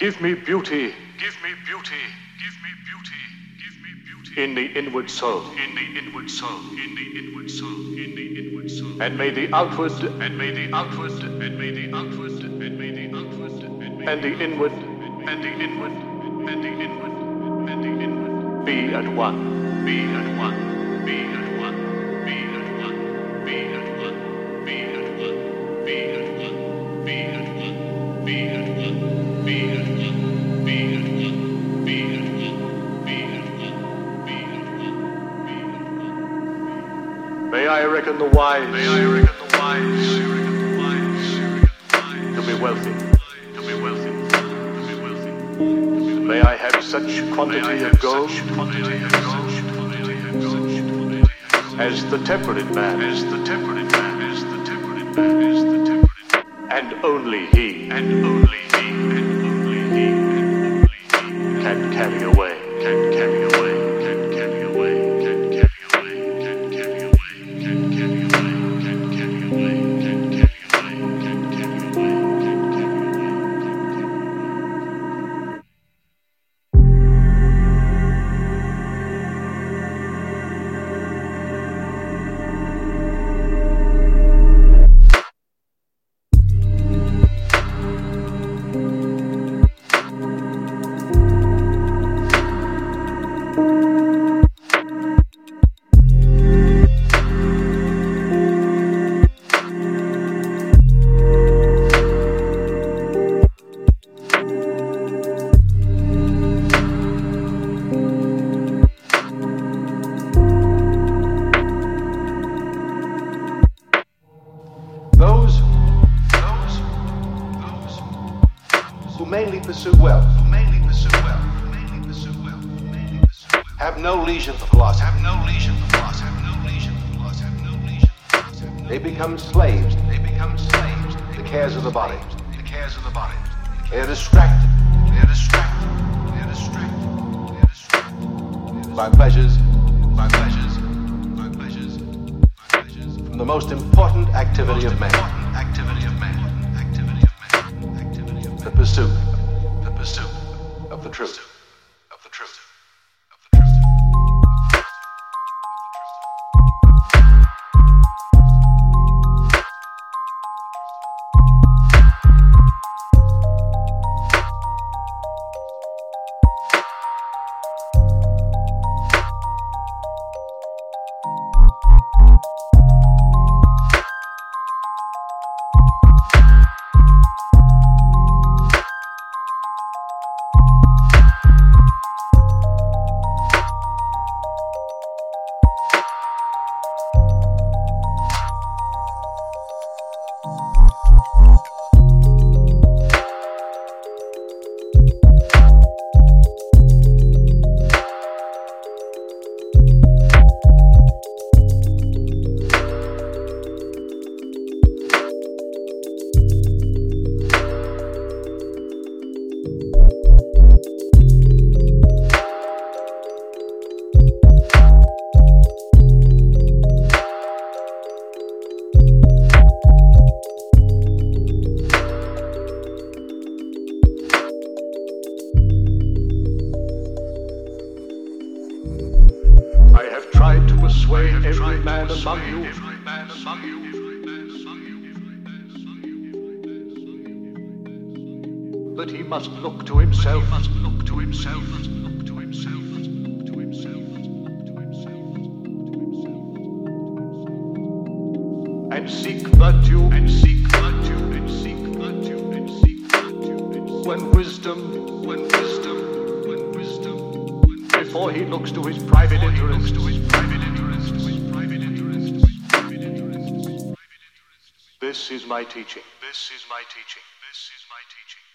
Give me beauty Give me beauty. Give me beauty. Give me beauty. in the inward soul, In the inward soul. In the inward soul. In the inward soul. and may the outward And may the outward. And may the outward. And may the outward. And the inward and the inward. And the inward. And the inward. be at one. Be at one. Be at one. May I reckon the wise May I reckon the wise. May I reckon the wise. May I reckon the wise. to be wealthy. To be wealthy. To be wealthy. May I have such quantity of gold as the temperate man, As the temperate man, as the temperate man, as the temperate man, and only he and only he, and only he, and only he can carry away. can carry away, mainly pursue wealth, have no leisure for philosophy. have no leisure for philosophy, have no leisure for philosophy, have no leisure for philosophy, have They become slaves. They become slaves. The cares of the body. the cares of the body. They are distracted. They are distracted. They are distracted. They are distracted. By pleasures. By pleasures, by pleasures, by pleasures. from the most important activity of man, Important activity of man. Pursuit The pursuit of the truth. of the truth. persuade every man among you. but he must look to himself. Must look to himself. And seek virtue. And seek virtue. And seek virtue. And seek virtue. When wisdom. When wisdom. When wisdom. Before he looks to his private interests. This is my teaching. This is my teaching. This is my teaching.